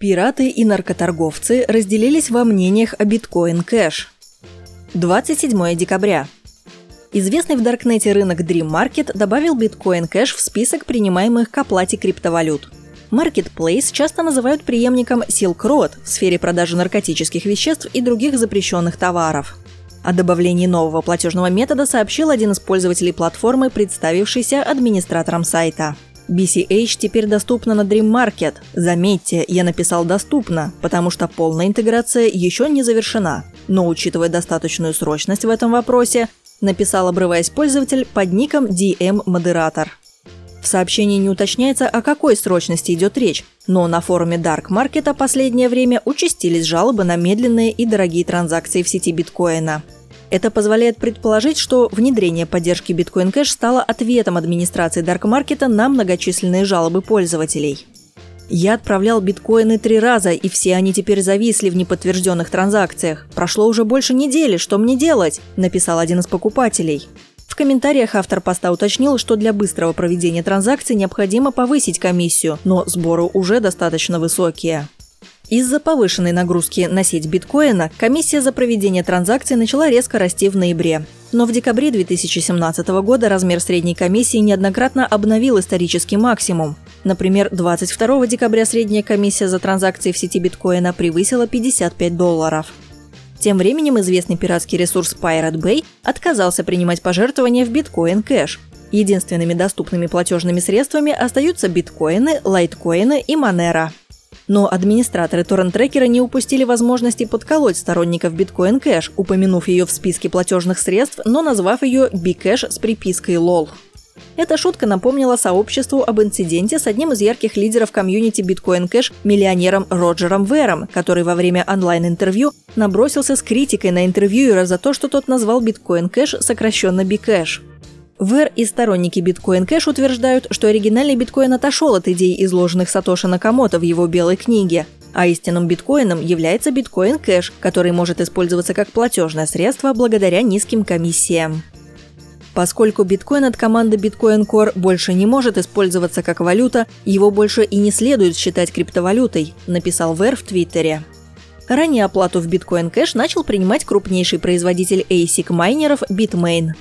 Пираты и наркоторговцы разделились во мнениях о биткоин кэш. 27 декабря. Известный в Даркнете рынок Dream Market добавил биткоин кэш в список принимаемых к оплате криптовалют. Marketplace часто называют преемником Silk Road в сфере продажи наркотических веществ и других запрещенных товаров. О добавлении нового платежного метода сообщил один из пользователей платформы, представившийся администратором сайта. BCH теперь доступна на Dream Market. Заметьте, я написал «доступно», потому что полная интеграция еще не завершена. Но учитывая достаточную срочность в этом вопросе, написал, обрываясь пользователь под ником DM-модератор. В сообщении не уточняется, о какой срочности идет речь, но на форуме Dark Market последнее время участились жалобы на медленные и дорогие транзакции в сети биткоина – это позволяет предположить, что внедрение поддержки Bitcoin Cash стало ответом администрации Dark Market на многочисленные жалобы пользователей. Я отправлял биткоины три раза, и все они теперь зависли в неподтвержденных транзакциях. Прошло уже больше недели, что мне делать? Написал один из покупателей. В комментариях автор поста уточнил, что для быстрого проведения транзакций необходимо повысить комиссию, но сборы уже достаточно высокие. Из-за повышенной нагрузки на сеть биткоина комиссия за проведение транзакций начала резко расти в ноябре. Но в декабре 2017 года размер средней комиссии неоднократно обновил исторический максимум. Например, 22 декабря средняя комиссия за транзакции в сети биткоина превысила 55 долларов. Тем временем известный пиратский ресурс Pirate Bay отказался принимать пожертвования в биткоин кэш. Единственными доступными платежными средствами остаются биткоины, лайткоины и Monero. Но администраторы торрент-трекера не упустили возможности подколоть сторонников Bitcoin Cash, упомянув ее в списке платежных средств, но назвав ее Bcash с припиской LOL. Эта шутка напомнила сообществу об инциденте с одним из ярких лидеров комьюнити Bitcoin Cash миллионером Роджером Вером, который во время онлайн-интервью набросился с критикой на интервьюера за то, что тот назвал Bitcoin Cash сокращенно Bcash. ВР и сторонники биткоин кэш утверждают, что оригинальный биткоин отошел от идей, изложенных Сатоши Накамото в его белой книге. А истинным биткоином является биткоин кэш, который может использоваться как платежное средство благодаря низким комиссиям. Поскольку биткоин от команды Bitcoin Core больше не может использоваться как валюта, его больше и не следует считать криптовалютой, написал Вэр в Твиттере. Ранее оплату в Bitcoin Cash начал принимать крупнейший производитель ASIC майнеров Bitmain –